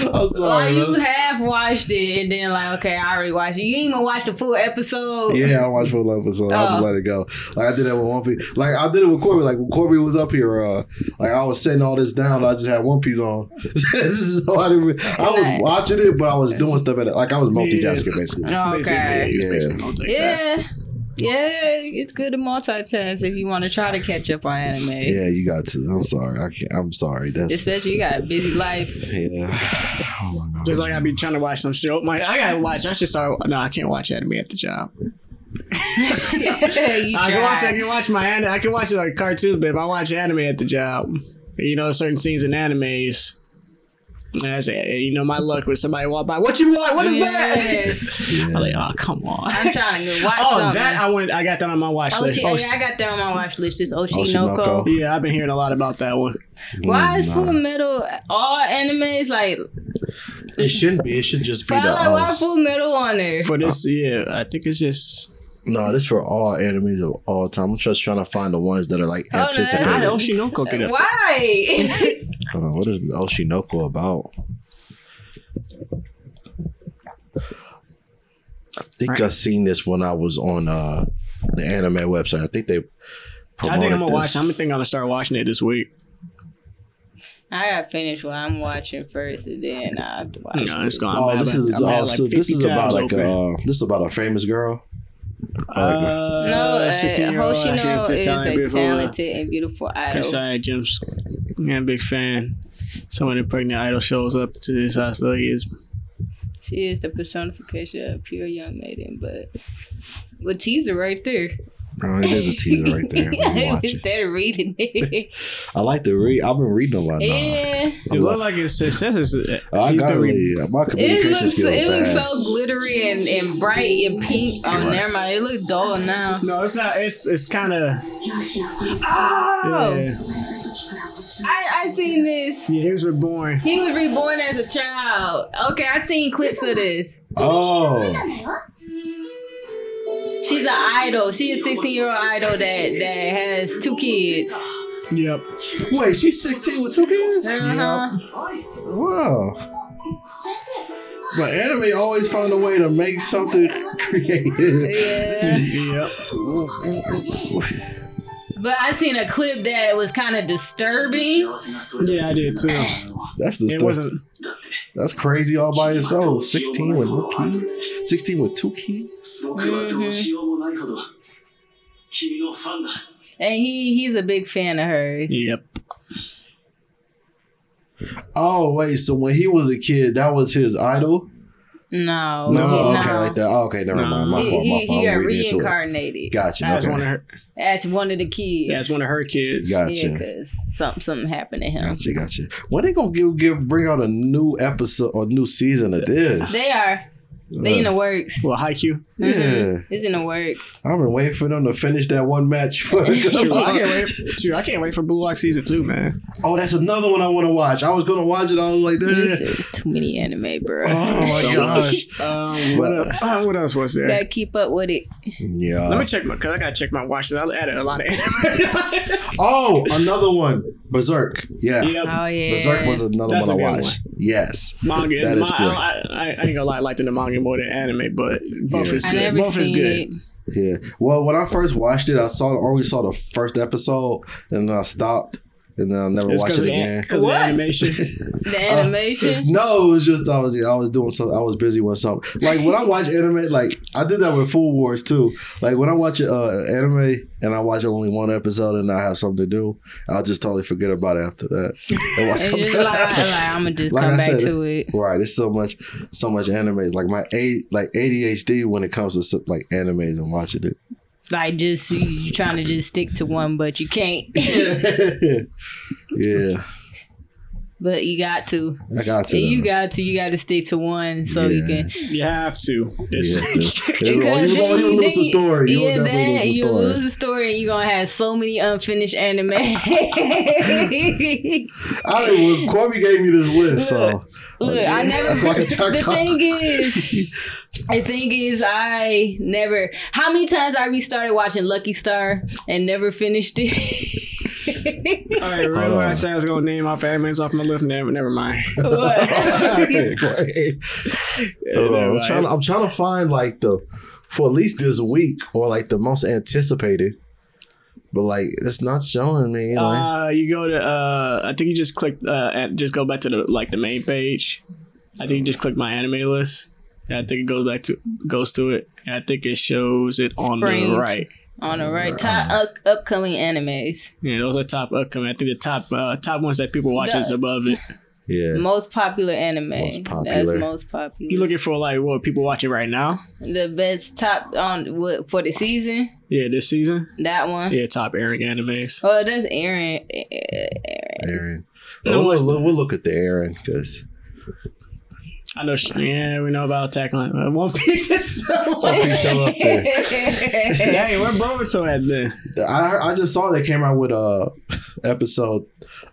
I'm sorry. Like you man. half watched it and then like, okay, I already watched it. You didn't even watch the full episode. Yeah, I watched full episode. I just Oh. let it go. Like I did that with One Piece. Like I did it with Corby. Like when Corby was up here, uh, like I was setting all this down. I just had One Piece on. this is so I, didn't, I was Nice. watching it, but I was doing stuff at it. Like I was multitasking basically. Okay. Basically, Yeah. basically multitasking. Yeah. Yeah, it's good to multitask if you want to try to catch up on anime. Yeah, you got to. I'm sorry. I can't. I'm sorry. That's Especially you got a busy life. yeah. Oh my god. Just like I be trying to watch some show. My, I gotta watch. I should start. No, I can't watch anime at the job. you I can watch. I can watch my. an- I can watch like cartoons, but if I watch anime at the job, you know, certain scenes in animes. That's it. You know, my luck with somebody walk by. What you want? What is that? Yes. Yeah. I'm like, oh come on. I'm trying to watch oh, something. that I went. I got that on my watch list. Oshi, Oh, yeah, I got that on my watch list. This Oshi no Ko. Oshinoko. yeah, I've been hearing a lot about that one. Why is Mm, Full. Metal all animes like? It shouldn't be. It should just be Why, the. like, why Uh, Full Metal on there? For this, yeah, I think it's just. no, this for all enemies of all time. I'm just trying to find the ones that are like Oh, anticipated. How did that's- Oshi no Ko get up? Why? Hold on, what is Oshi no Ko about? I think I seen this when I was on uh, the anime website. I think they I think I'm gonna this. watch. I'm think I'm gonna start watching it this week. I gotta finish what I'm watching first, and then I have to watch. No, it's it. gone. Oh, this is oh, having, so this is about tabs like a uh, this is about a famous girl. Uh, No, uh, 16 year old. Hoshino is a talented and beautiful idol. Kasai Jim's yeah, big fan. Someone the pregnant idol shows up to this hospital. He is She is the personification of pure young maiden, but with teaser right there. Oh, it is a teaser right there. Let me watch it. Instead of reading it. I like to read. I've been reading a lot now. yeah. It looked like it's, it says it's. Uh, I she's got been re- really, my It communication looks, skills it looks so glittery and, and bright and pink. Oh, Right. never mind. It looks dull now. no, it's not. It's it's kind of. Oh, Yeah. I, I seen this. yeah, he was reborn. He was reborn as a child. Okay, I seen clips of this. Oh, She's an idol. She's a 16 year old idol that that has two kids. Yep. wait, she's 16 with two kids. Uh-huh. Wow. But anime always find a way to make something creative. Yeah. Yep. But I seen a clip that was kind of disturbing. Yeah, I did too. That's the It stuff. wasn't. That's crazy all by itself. 16 with no kids. 16 with two kids. Mm-hmm. And he he's a big fan of hers. Yep. Oh wait, so when he was a kid, that was his idol. No. No, he, okay, no. like that. Oh, okay, never No. mind. My He, fault. My he, fault. he I'm got reading into reincarnated Gotcha. As one of her. as one of the kids. Yeah, as one of her kids. Gotcha. Yeah, because something something happened to him. Gotcha, gotcha. When they gonna give give bring out a new episode or new season of this? They are. They in the works. Well, Haikyuu. yeah, Mhm. It's in the works. I've been waiting for them to finish that one match. For Shoot, I can't wait. Shoot, I can't wait for Blue Lock season two, man. oh, that's another one I want to watch. I was gonna watch it. I was like, This "Nah." is too many anime, bro. oh my So gosh. Um, what, else, uh, what else was there? Gotta keep up with it. Yeah. Let me check my, cause I gotta check my watch. list. I added a lot of anime. oh, another one. Berserk. Yeah. yep. Oh yeah. Berserk was another That's one I good watched. Yes. Manga. That is Ma- great. I, I, I ain't gonna lie, I like the manga more than anime, but both Yeah. is good. never Both is good. it. Yeah. Well, when I first watched it, I saw only saw the first episode, and then I stopped, and then I'll never It's watched because it again. Because again. 'cause of the animation. The Uh, animation. no, it was just I was I was doing something. I was busy with something. Like when I watch anime, like I did that with Food Wars too. Like when I watch uh, anime and I watch only one episode and I have something to do, I'll just totally forget about it after that. And watch And just like, like, I'm gonna just Like come I back said, to it. Right, it's so much, so much anime. Like my a like ADHD when it comes to like animes and watching it. Like just you, trying to just stick to one, but you can't. yeah, but you got to. I got to. And you got to. You got to stick to one so you can. you have to. It's- Yeah, too. Or you gonna you lose the story. You yeah, will that, lose the you lose the story, and you're gonna have so many unfinished anime. I mean, well, Corby gave me this list, so Look, I never. That's why I can the thing is, the thing is, I never. How many times I restarted watching Lucky Star and never finished it? All right, Hold real. I said I was gonna name off animes off my list. Never, never mind. what? Wait. Hold on. I'm, trying to, I'm trying to find like the for at least this week or like the most anticipated. But like it's not showing me. Like, Uh, you go to uh, I think you just click uh, and just go back to the like the main page. I think you just click my anime list. And I think it goes back to goes to it. And I think it shows it on Spring. the right. On the right, top up, upcoming animes. Yeah, those are top upcoming. I think the top uh, top ones that people watch is above it. yeah. Most popular anime. Most popular. That's most popular. You looking for like what people watching right now? the best top on what for the season. Yeah, this season. That one. Yeah, top airing animes. Oh, that's Aaron. Aaron. You know We'll, what's- look, we'll look at the Aaron because I know. Yeah, we know about Attack on One Piece. Is still One Piece still up there. Dang, where Boruto at then? I I just saw they came out with uh episode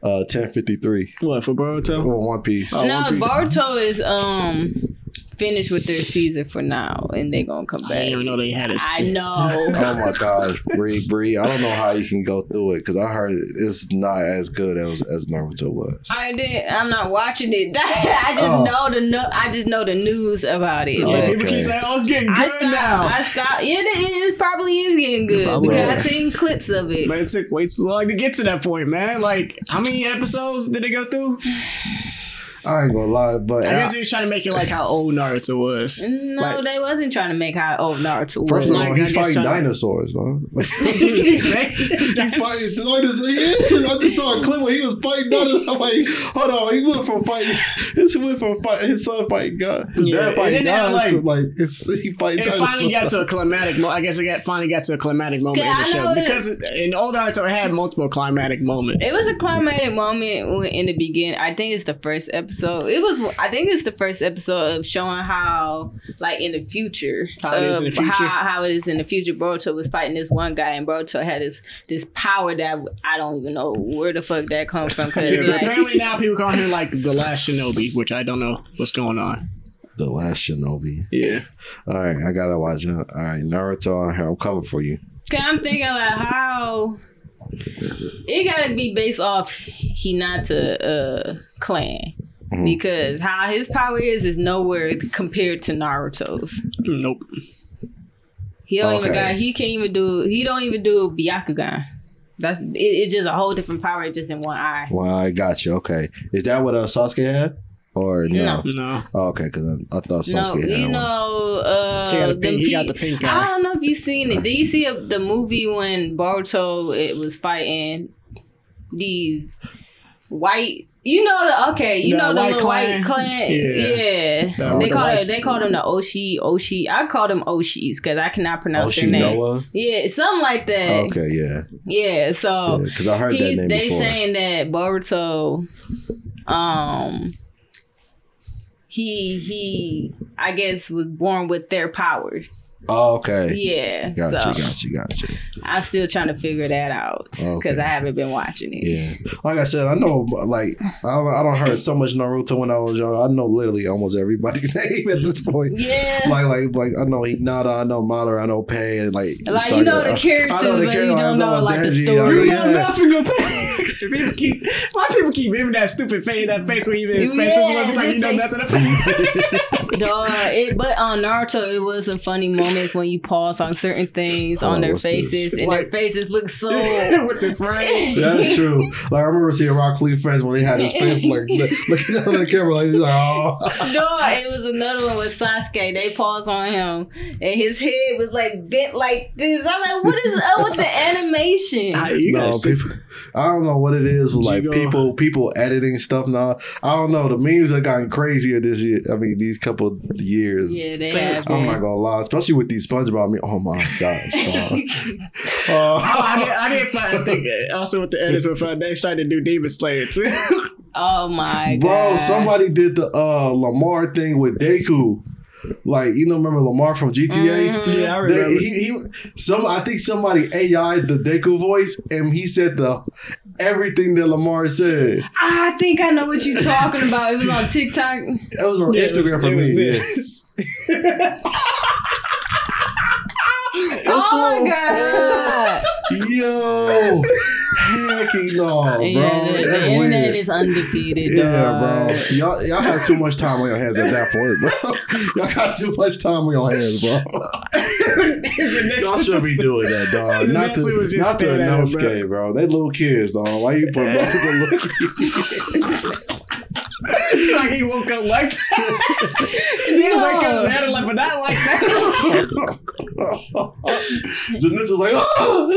uh ten fifty three What for Boruto? One Piece. Oh, no, One Piece. Boruto is um finished with their season for now, and they gonna come back. I back. didn't even know they had a. I se- know. Oh my gosh, Bree, Bree! I don't know how you can go through it because I heard it's not as good as as Naruto was. I did. I'm not watching it. I just Oh. know the no, I just know the news about it. Oh, but People keep saying, "Oh, it's getting I good stopped. now." I stopped. Yeah, it, it probably is getting good Probably because is. I've seen clips of it. Man, it took way too long to get to that point, man. Like, how many episodes did it go through? I ain't gonna lie, but I I- guess he was trying to make it like how old Naruto was. No, Like- they wasn't trying to make how old Naruto was. first of all, Like, I he's fighting dinosaurs, though. Like, he's fighting dinosaurs. Yeah, I just saw a clip where he was fighting dinosaurs. I'm like, hold on, he went from fighting. He went from fighting his son fighting God, his Yeah, dad fighting then they had, gods to like- like it's, he fighting It dinosaurs. finally got to a climatic. Mo- I guess it got, finally got to a climatic moment in the I show know it- because in old Naruto it had multiple climatic moments. It was a climatic moment in the beginning. I think it's the first episode. So it was. I think it's the first episode of showing how, like in the future, How it is in the future? How, how it is in the future. Boruto was fighting this one guy, and Boruto had this this power that I don't even know where the fuck that come from. Cause Yeah, like, apparently now people call him like the last Shinobi, which I don't know what's going on. the last Shinobi. Yeah, All right, I gotta watch it. All right, Naruto here. I'm coming for you. Cause I'm thinking like how it gotta be based off Hinata uh clan. Mhm. Because how his power is is nowhere compared to Naruto's. nope. He don't even got he can't even do he don't even do Byakugan. That's it, it's just a whole different power just in one eye. Well, I got you. Okay, is that what uh, Sasuke had, or no? No. No, Oh, okay, because I, I thought No, Sasuke had you one. know, uh, he got a them pink. He got the pink I don't know if you seen it. Did you see a, the movie when Boruto it was fighting these white? You know the okay, you The know the white little clan? white clan. Yeah. Yeah, The- they the call it. They call them the Oshi Oshi. I call them Oshis because I cannot pronounce their name. Oshinoa. Yeah, something like that. Okay, yeah, Yeah, so because I heard that name they before. saying that Boruto, um, he he I guess was born with their power. Oh, okay, Yeah, got so you, got you, got you. I'm still trying to figure that out because Okay. I haven't been watching it. Yeah, like I said, I know like I don't, I don't heard so much Naruto when I was young. I know literally almost everybody's name at this point. Yeah. Like, like, like I know Hinata, I know Madara, I know Pain, like, Like, you know the I- I characters, know the but you character, I don't know, like, the story. You yeah. know nothing about people keep why people keep giving that stupid face that face when he his face Yeah, like you know they- nothing about Dog, it, but on Naruto, it was some funny moments when you pause on certain things Oh, on their what's this? faces, and Like- their faces look so. with the frames. That's true. Like I remember seeing Rock Lee friends when they had his face like looking down at the camera like he's like oh No, it was another one with Sasuke. They paused on him, and his head was like bent like this. I'm like, what is up with the animation? You no gotta see- people. I don't know what it is with like people people editing stuff now. I don't know. The memes have gotten crazier this year. I mean these couple of years. Yeah, they have. I'm not gonna lie, especially with these SpongeBob. Me, oh my gosh! Oh, uh, I did. I did find. I think uh, also with the edits with fun. They started to do Demon Slayer too. oh my god, bro, somebody did the uh Lamar thing with Deku. Like you know, remember Lamar from GTA? Mhm. yeah, I They, remember. he, he, some, I think somebody AI'd the Deku voice, and he said the everything that Lamar said. I think I know what you're talking about. It was on TikTok. It was on Yeah, it was- Instagram for it was me. this. Oh my god! Yo, Heck no, bro. Yeah, the, the internet weird. is undefeated, Yeah, dog. bro. Y'all, y'all have too much time on your hands at that point, bro. y'all got too much time on your hands, bro. Y'all should be doing that, dog. Not to, not to announce bro. bro. They little kids, dog. Why you put both of the little like he woke up like that. He did wake up standing like, but not like that. Zanitza's like, oh!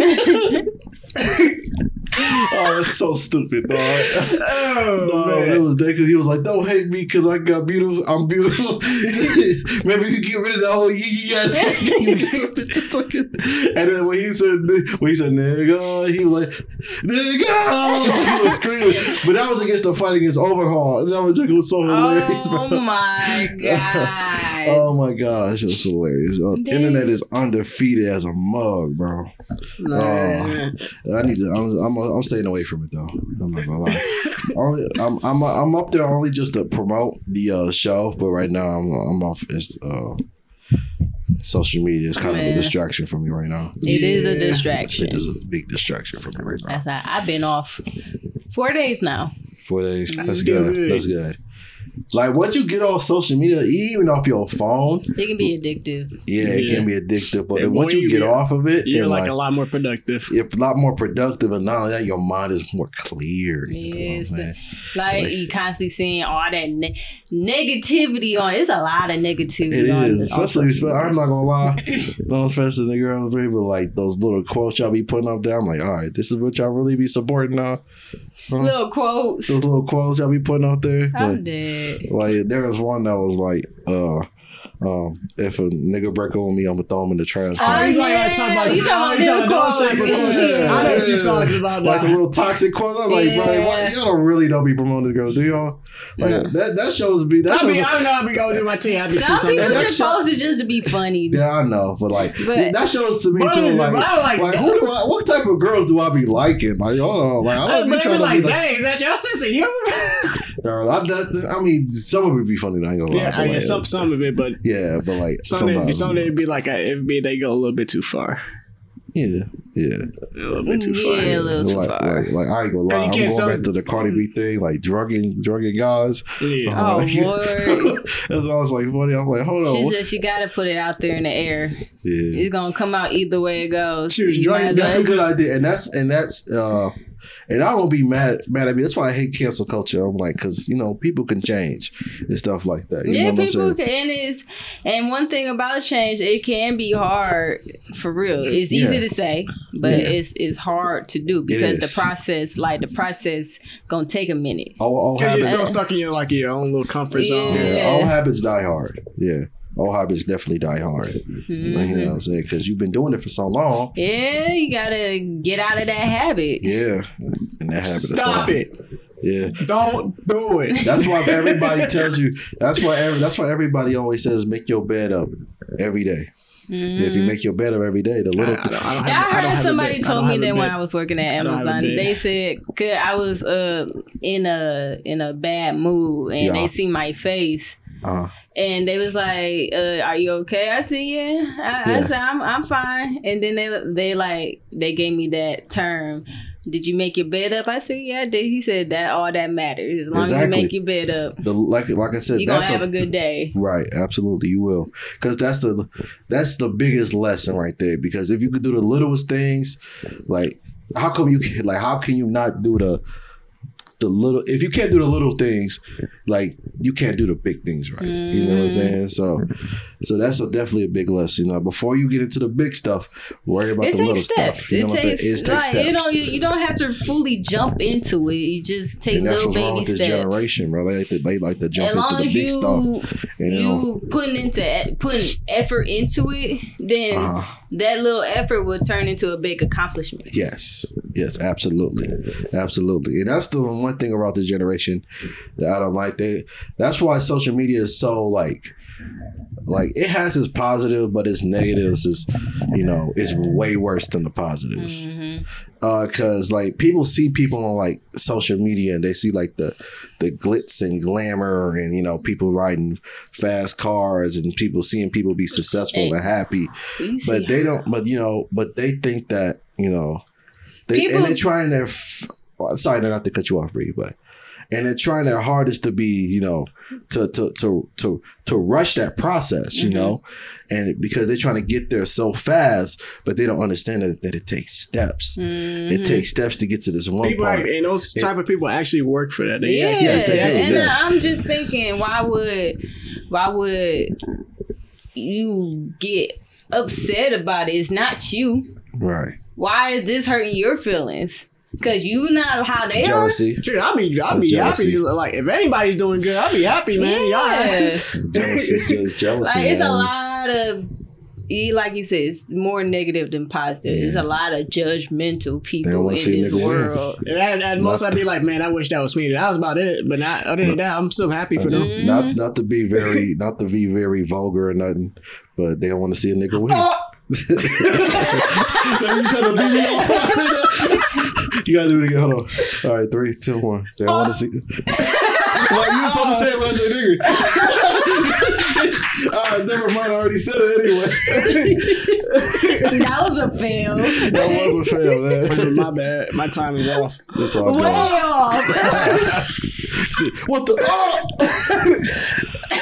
oh, that's so stupid, dog. Oh, No, man. it was that because he was like, "Don't hate me because I got beautiful. I'm beautiful." Maybe you get rid of that whole yee and then when he said when he said nigga, he was like nigga. He was screaming, but that was against the fight against Overhaul. And that was like it was so hilarious. Oh bro. my god. Oh my gosh, it was hilarious. Uh, Dang. internet is undefeated as a mug, bro. Man. I need to. I'm. I'm, I'm staying away from it though. I'm not gonna lie. only, I'm. I'm. I'm up there only just to promote the uh, show, but right now I'm. I'm off. It's, uh, social media is kind of a distraction for me right now. It is a distraction. It is a big distraction for me right now. That's how I've been off four days now. Four days. That's That's good. good. That's good. Like once you get off social media, even off your phone, It can be addictive. yeah, it Yeah. can be addictive. But once boy, you get off of it, You're like, like, a lot more productive. you're a lot more productive, and not only that, your mind is more clear. You know what Yes. Like Like- you constantly seeing all that ne- negativity on. It's a lot of negativity. It on, is, on especially. I'm not gonna lie, those especially the girls, people like those little quotes y'all be putting up there. I'm like, all right, this is what y'all really be supporting now. Huh? little quotes. Those little quotes y'all be putting out there. I'm Like, dead. Like there was one that was like, uh, um, if a nigga break up with me, I'm gonna throw him in the trash. Oh, you yeah. like, talking about, You talking about them those type of quotes. quotes. I know what you're talking about. like the little toxic quotes. I'm like, bro, Yeah. why, y'all don't really don't be promoting this girl, do y'all? Like No. that that shows me that I shows mean, I don't know how we go do my team. I just see Some people that just show- post just to be funny. Yeah, I know, but like But- that shows to me But- too. Like, but I like like who do I? What type of girls do I be liking? Like, hold on, like I Hey, don't be but they trying to like, be like. dang, is that your sense of humor? No, I, I mean, some of it be funny. I ain't gonna lie. yeah, but I, yeah, like, some some of it, but yeah, but like some of it, sometimes, some of it be like, a, it be they go a little bit too far, yeah, yeah. a little bit too far. Yeah, a little too like, far. Like, like I ain't gonna lie. I'm going so- back to the Cardi B thing, like drugging, drugging guys. Yeah. Oh, Like, Lord. That's I was like funny. I'm like, hold on. She what- said she got to put it out there in the air. yeah. It's gonna come out either way it goes. She was You drunk- might as That's a good idea, and that's and that's uh, and I won't be mad mad at me. That's why I hate cancel culture. I'm like, because you know people can change and stuff like that. You yeah, know what I'm people can. And, it's, and one thing about change, it can be hard for real. It's easy Yeah. to say, but Yeah. it's it's hard to do because the process, like the process, gonna take a minute. All, all Because you're so stuck in your like your own little comfort zone. Yeah. yeah, all habits die hard. Yeah, all habits definitely die hard. Like, you know what I'm saying? Because you've been doing it for so long. Yeah, you gotta get out of that habit. Yeah, and that habit. Stop it! Yeah. Don't do it. That's why everybody tells you. That's why every, that's why everybody always says make your bed up every day. If you Mhm. make your bed up every day, the little I don't, I don't have, Yeah, I I don't heard somebody told me that when. I was working at I don't have a Amazon, they said, "Cause I was uh in a in a bad mood, and Yeah. they see my face, uh, and they was like, uh, "Are you okay?" I said, "Yeah." I, I said, "I'm I'm fine." And then they they like they gave me that term. Did you make your bed up? I said, "Yeah, I did." He said that all that matters as long as you make your bed up, the like like I said, you gonna have a, a good day. Right, absolutely, you will, because that's the that's the biggest lesson right there. Because if you could do the littlest things, like how come you like how can you not do the the little if you can't do the little things, like you can't do the big things right. You know what I'm saying? So, so that's a, definitely a big lesson. You know, before you get into the big stuff, worry about It the little steps. stuff. You know It I'm takes, It takes like steps. you know you, you don't have to fully jump into it. You just take and that's little baby with this steps. generation, bro. They like to, they like to jump into the big you stuff. You you know, putting into putting effort into it, then uh-huh. that little effort will turn into a big accomplishment. Yes, yes, absolutely, absolutely, and that's the one thing about this generation that I don't like. They that's why social media is so like, like it has its positive, but its negatives is, you know, is way worse than the positives. hmm Uh, cause like people see people on like social media and they see like the the glitz and glamour and you know people riding fast cars and people seeing people be successful Hey. and happy but they don't but you know but they think that you know They, People- and they're trying their. F- well, sorry, not to cut you off, Bree, but and they're trying their hardest to be, you know, to to to to to rush that process, you Mhm. know, and because they're trying to get there so fast, but they don't understand that, that it takes steps. Mhm. It takes steps to get to this one People part. act- and those It- type of people actually work for that. They Yeah, actually- yes, they actually do. do. and yes. I'm just thinking, why would, why would you get upset about it? It's not you. Right. Why is this hurting your feelings? Cause you not how they are. Jealousy. Dude, I'll be, I'll That's be happy. Like if anybody's doing good, I'll be happy, are. man. Y'all Yeah. Jealousy just jealousy. like it's a lot of. he- Like you said, it's more negative than positive. It's a lot of judgmental people in this nigga world. And at, at most, I'd be like, man, I wish that was me. That was about it. But not other than that, I'm still happy for them. Mm-hmm. Not not to be very not to be very vulgar or nothing, but they don't want to see a nigga win. you trying to beat me off You gotta do it again. Hold on. All right, three, two, one. They don't want to see. well, you were supposed to say it when I said nigga. All right, never mind. I already said it anyway. that was a fail. that was a fail, man. My bad. My time is off. That's all Way good. off. What the? Oh!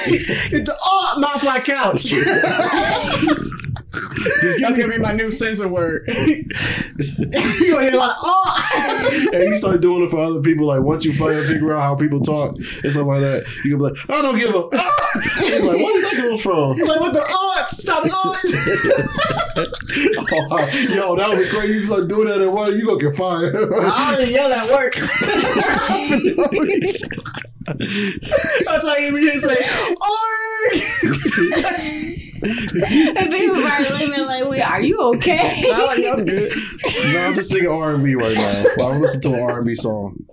It's the oh, mouth like couch. That's gonna be my new censor word. you gonna hear like oh. and you start doing it for other people. Like once you finally figure out how people talk and stuff like that, you can be like, I don't give a. Ah! You're like, where did that come from? He's like what the oh stop the Oh, oh. yo, that was crazy. You start doing that at work, you gonna get fired. I already yell at work. That's why you hear say oh. and people probably looking me like, "Wait, are you okay?" I'm like, I'm good. no, I'm just singing R and B right now. Well, I'm listening to an R and B song.